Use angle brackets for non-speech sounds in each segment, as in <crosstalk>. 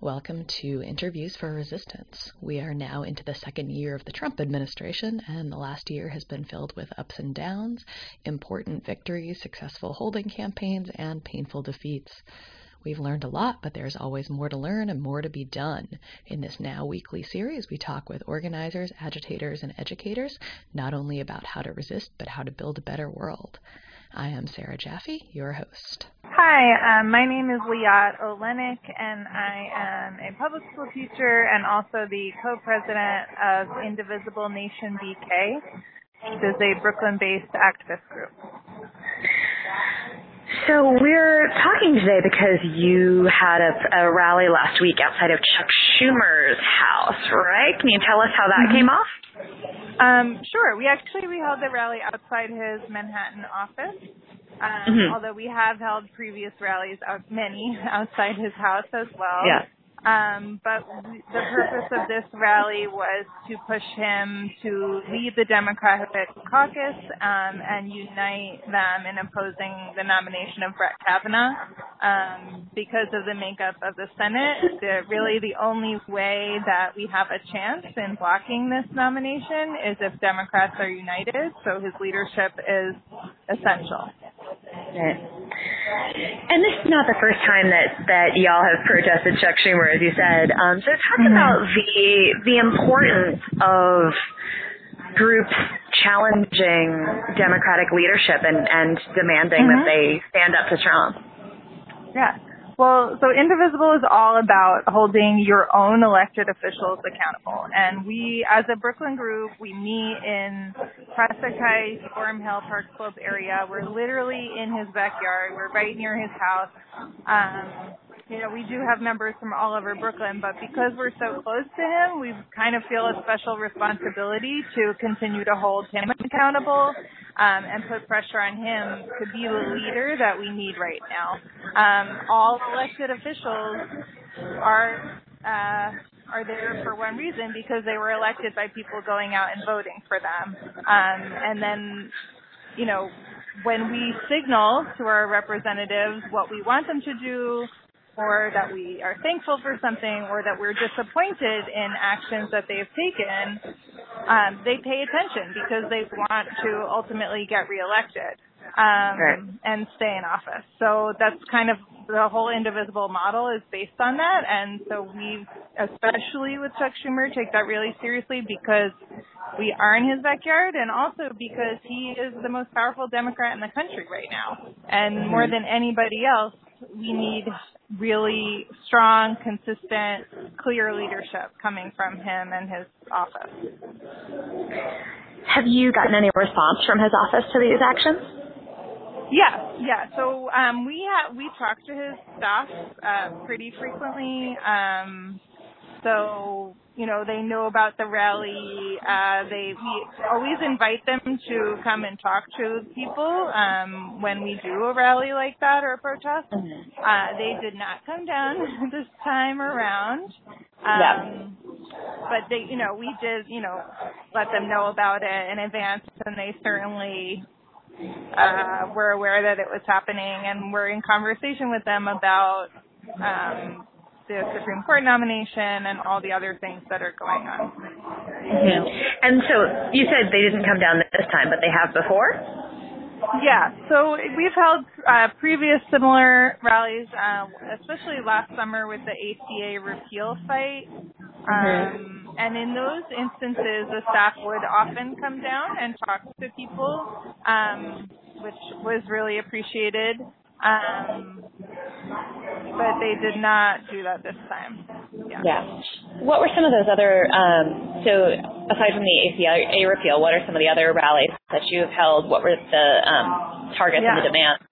Welcome to Interviews for Resistance. We are now into the second year of the Trump administration, and the last year has been filled with ups and downs, important victories, successful holding campaigns, and painful defeats. We've learned a lot, but there's always more to learn and more to be done. In this now weekly series, we talk with organizers, agitators, and educators, not only about how to resist, but how to build a better world. I am Sarah Jaffe, your host. Hi, um, my name is Liat Olenick, and I am a public school teacher and also the co-president of Indivisible Nation BK, which is a Brooklyn-based activist group. So we're talking today because you had a, a, rally last week outside of Chuck Schumer's house, right? Can you tell us how that mm-hmm. came off? Um, sure. We actually we held the rally outside his Manhattan office. Um, mm-hmm. Although we have held previous rallies, out, many <laughs> outside his house as well. Yeah. Um, but the purpose of this rally was to push him to lead the Democratic caucus um, and unite them in opposing the nomination of Brett Kavanaugh. Um, because of the makeup of the Senate, the, really the only way that we have a chance in blocking this nomination is if Democrats are united. So his leadership is essential. Right. And this is not the first time that that y'all have protested Chuck Schumer, as you said. Um, so talk mm-hmm. about the the importance of groups challenging Democratic leadership and and demanding mm-hmm. that they stand up to Trump. Yeah. Well, so Indivisible is all about holding your own elected officials accountable. And we, as a Brooklyn group, we meet in Prospect Heights, Boerum Hill, Park Slope area. We're literally in his backyard. We're right near his house. Um, you know, we do have members from all over Brooklyn, but because we're so close to him, we kind of feel a special responsibility to continue to hold him accountable um, and put pressure on him to be the leader that we need right now. Um, all elected officials are uh, are there for one reason because they were elected by people going out and voting for them. Um, and then, you know, when we signal to our representatives what we want them to do, or that we are thankful for something or that we're disappointed in actions that they've taken, um, they pay attention because they want to ultimately get reelected um, right. and stay in office. So that's kind of the whole indivisible model is based on that. And so we, especially with Chuck Schumer, take that really seriously because we are in his backyard and also because he is the most powerful Democrat in the country right now. And more than anybody else, we need really strong, consistent, clear leadership coming from him and his office. Have you gotten any response from his office to these actions? Yeah, yeah. So um, we ha- we talk to his staff uh, pretty frequently. Um, so you know they know about the rally. Uh, they we always invite them to come and talk to people um, when we do a rally like that or a protest. Mm-hmm. Uh, they did not come down <laughs> this time around. Um, yeah. But they, you know, we did, you know, let them know about it in advance, and they certainly uh, were aware that it was happening, and we're in conversation with them about um, the Supreme Court nomination and all the other things that are going on. Mm-hmm. And so you said they didn't come down this time, but they have before? Yeah, so we've held uh, previous similar rallies, uh, especially last summer with the ACA repeal fight. Mm-hmm. Um, and in those instances, the staff would often come down and talk to people, um, which was really appreciated. Um, but they did not do that this time. Yeah. yeah. What were some of those other, um, so aside from the ACA repeal, what are some of the other rallies that you have held? What were the um, targets yeah. and the demands?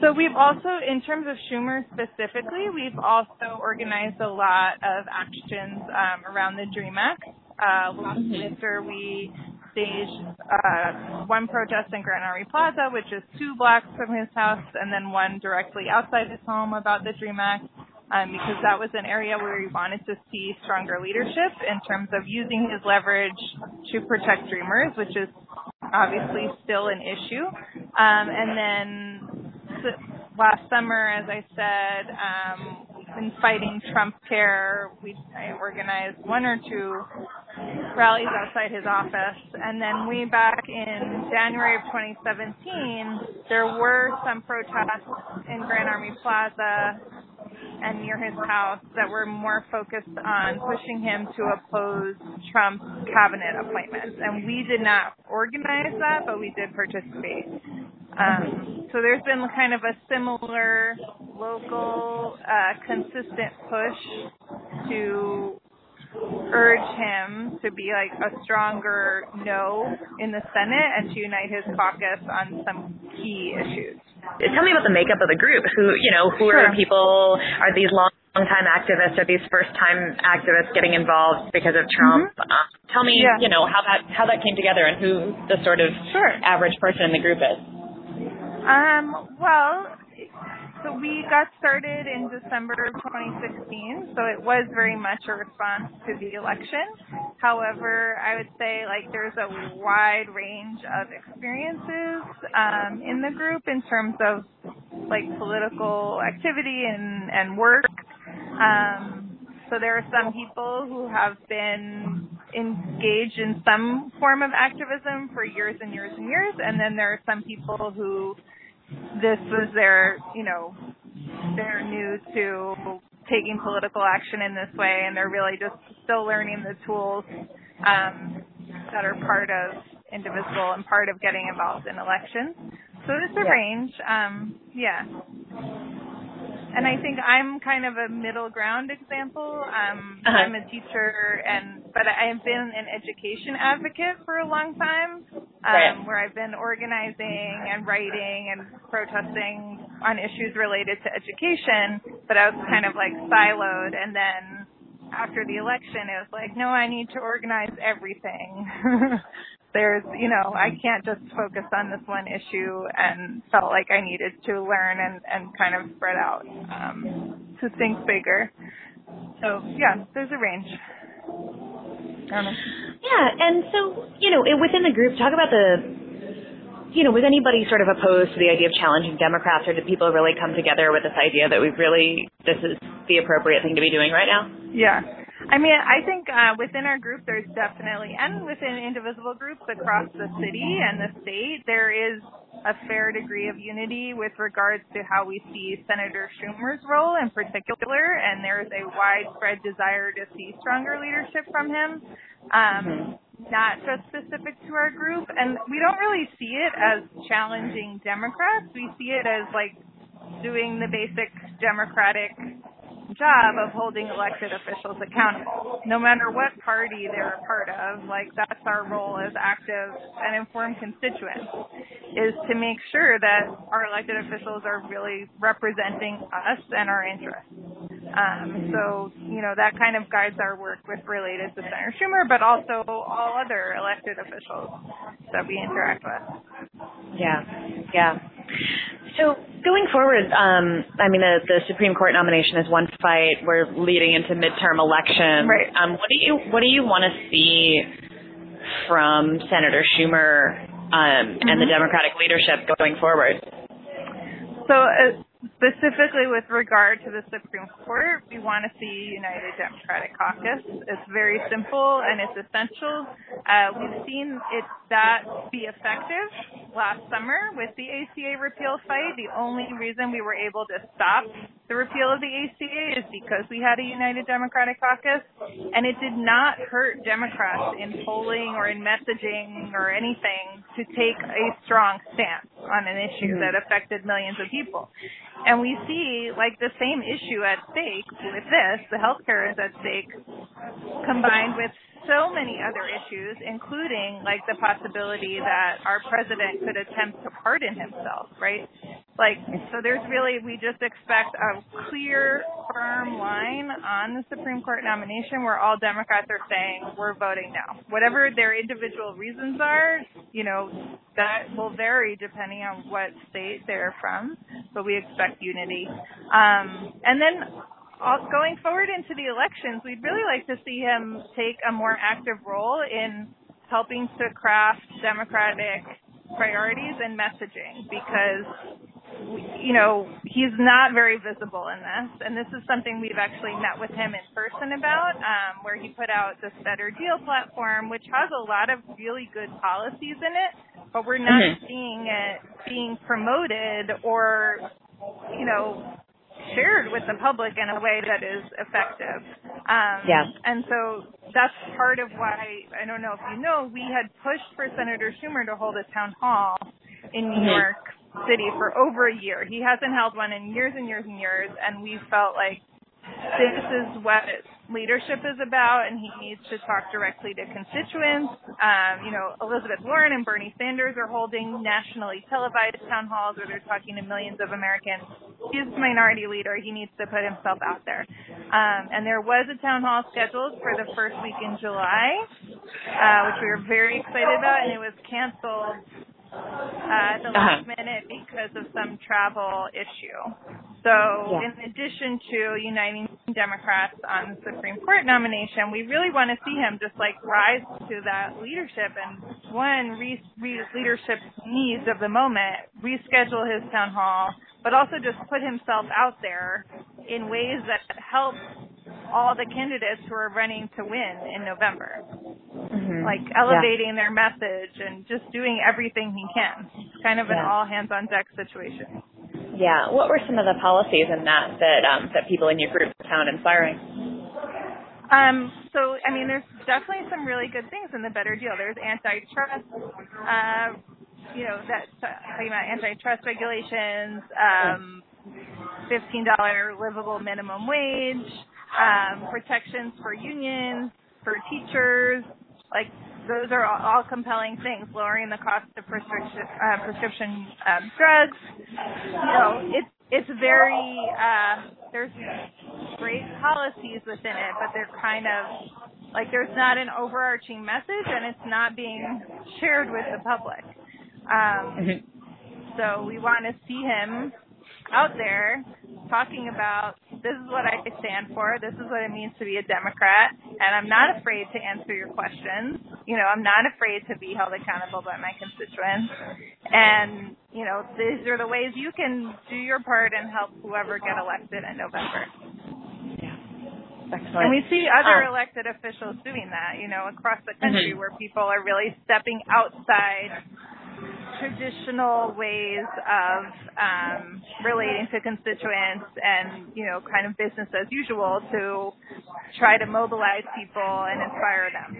So we've also, in terms of Schumer specifically, we've also organized a lot of actions um, around the DREAM Act. Uh, last mm-hmm. winter, we staged uh, one protest in Grand Army Plaza, which is two blocks from his house, and then one directly outside his home about the DREAM Act, um, because that was an area where he wanted to see stronger leadership in terms of using his leverage to protect dreamers, which is obviously still an issue. Um, and then last summer, as I said, um, in fighting Trump care. We I organized one or two rallies outside his office, and then way back in January of 2017, there were some protests in Grand Army Plaza and near his house that were more focused on pushing him to oppose Trump's cabinet appointments. And we did not organize that, but we did participate. Um, so there's been kind of a similar local, uh, consistent push to urge him to be like a stronger no in the Senate and to unite his caucus on some key issues. Tell me about the makeup of the group. Who, you know, who sure. are people? Are these long time activists? Are these first time activists getting involved because of Trump? Mm-hmm. Uh, tell me, yeah. you know, how that how that came together and who the sort of sure. average person in the group is. Um, well, so we got started in December of 2016, so it was very much a response to the election. However, I would say like there's a wide range of experiences um, in the group in terms of like political activity and, and work. Um, so there are some people who have been engaged in some form of activism for years and years and years, and then there are some people who this was their, you know, they're new to taking political action in this way, and they're really just still learning the tools um, that are part of Indivisible and part of getting involved in elections. So it's a yeah. range. Um, yeah and I think I'm kind of a middle ground example. Um, uh-huh. I'm a teacher, and but I have been an education advocate for a long time, um, right. where I've been organizing and writing and protesting on issues related to education. But I was kind of like siloed, and then after the election, it was like, no, I need to organize everything. <laughs> there's, you know, I can't just focus on this one issue and felt like I needed to learn and, and kind of spread out um, to think bigger. So yeah, there's a range. Yeah, and so, you know, within the group, talk about the you know, was anybody sort of opposed to the idea of challenging Democrats, or did people really come together with this idea that we really this is the appropriate thing to be doing right now? Yeah, I mean, I think uh, within our group, there's definitely, and within indivisible groups across the city and the state, there is a fair degree of unity with regards to how we see Senator Schumer's role in particular, and there is a widespread desire to see stronger leadership from him. Um, mm-hmm. not just specific to our group, and we don't really see it as challenging Democrats. We see it as like doing the basic Democratic job of holding elected officials accountable, no matter what party they're a part of. Like that's our role as active and informed constituents, is to make sure that our elected officials are really representing us and our interests. Um, so you know that kind of guides our work with related to Senator Schumer, but also all other elected officials that we interact with. Yeah, yeah. So going forward, um, I mean, the, the Supreme Court nomination is one fight. We're leading into midterm elections. Right. Um, what do you What do you want to see from Senator Schumer um, mm-hmm. and the mm-hmm. Democratic leadership going forward? So, uh, Specifically with regard to the Supreme Court, we want to see United Democratic Caucus. It's very simple and it's essential. Uh, we've seen it that be effective last summer with the ACA repeal fight. The only reason we were able to stop the repeal of the ACA is because we had a United Democratic Caucus, and it did not hurt Democrats in polling or in messaging or anything to take a strong stance on an issue that affected millions of people. And we see like the same issue at stake with this, the healthcare is at stake, combined with so many other issues, including like the possibility that our president could attempt to pardon himself, right? Like, so there's really, we just expect a clear, firm line on the Supreme Court nomination where all Democrats are saying, we're voting now. Whatever their individual reasons are, you know, that will vary depending on what state they're from, but we expect unity. Um, and then going forward into the elections, we'd really like to see him take a more active role in helping to craft Democratic priorities and messaging because you know, he's not very visible in this, and this is something we've actually met with him in person about, um, where he put out this Better Deal platform, which has a lot of really good policies in it, but we're not mm-hmm. seeing it being promoted or, you know, shared with the public in a way that is effective. Um, yeah. And so that's part of why, I don't know if you know, we had pushed for Senator Schumer to hold a town hall in New mm-hmm. York City for over a year. He hasn't held one in years and years and years, and we felt like this is what leadership is about, and he needs to talk directly to constituents. Um, you know, Elizabeth Warren and Bernie Sanders are holding nationally televised town halls where they're talking to millions of Americans. He's the minority leader. He needs to put himself out there. Um, and there was a town hall scheduled for the first week in July, uh, which we were very excited about, and it was canceled uh, at the last uh-huh. minute because of some travel issue. So, yeah. in addition to uniting Democrats on the Supreme Court nomination, we really want to see him just like rise to that leadership and one re- re- leadership needs of the moment, reschedule his town hall, but also just put himself out there in ways that help all the candidates who are running to win in November. Mm-hmm. Like elevating yeah. their message and just doing everything he can. It's kind of yeah. an all hands on deck situation. Yeah. What were some of the policies in that that um, that people in your group found inspiring? Um, so, I mean, there's definitely some really good things in the better deal. There's antitrust, uh, you know, that talking about antitrust regulations, um, $15 livable minimum wage, um, protections for unions, for teachers, like those are all, all compelling things. Lowering the cost of prescription uh, prescription um, drugs. You know, it's it's very uh, there's great policies within it, but they're kind of like there's not an overarching message, and it's not being shared with the public. Um, mm-hmm. So we want to see him out there talking about this is what I stand for, this is what it means to be a Democrat, and I'm not afraid to answer your questions. You know, I'm not afraid to be held accountable by my constituents. And, you know, these are the ways you can do your part and help whoever get elected in November. Excellent. And we see other um, elected officials doing that, you know, across the country mm-hmm. where people are really stepping outside traditional ways of um, relating to constituents and you know kind of business as usual to try to mobilize people and inspire them.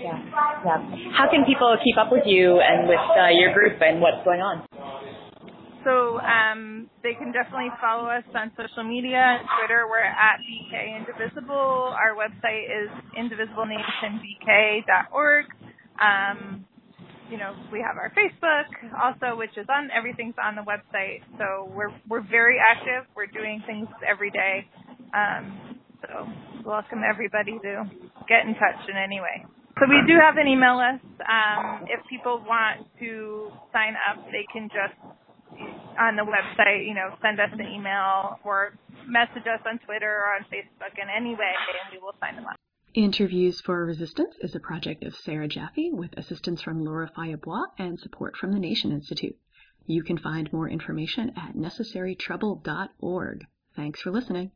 Yeah, yeah. How can people keep up with you and with uh, your group and what's going on? So um, they can definitely follow us on social media. Twitter, we're at BK Indivisible. Our website is indivisiblenationbk.org. Um, you know, we have our Facebook also, which is on everything's on the website. So we're we're very active. We're doing things every day. Um, so welcome everybody to get in touch in any way. So we do have an email list. Um, if people want to sign up, they can just on the website, you know, send us an email or message us on Twitter or on Facebook in any way, and we will sign them up. Interviews for Resistance is a project of Sarah Jaffe with assistance from Laura Feuillebois and support from the Nation Institute. You can find more information at necessarytrouble.org. Thanks for listening.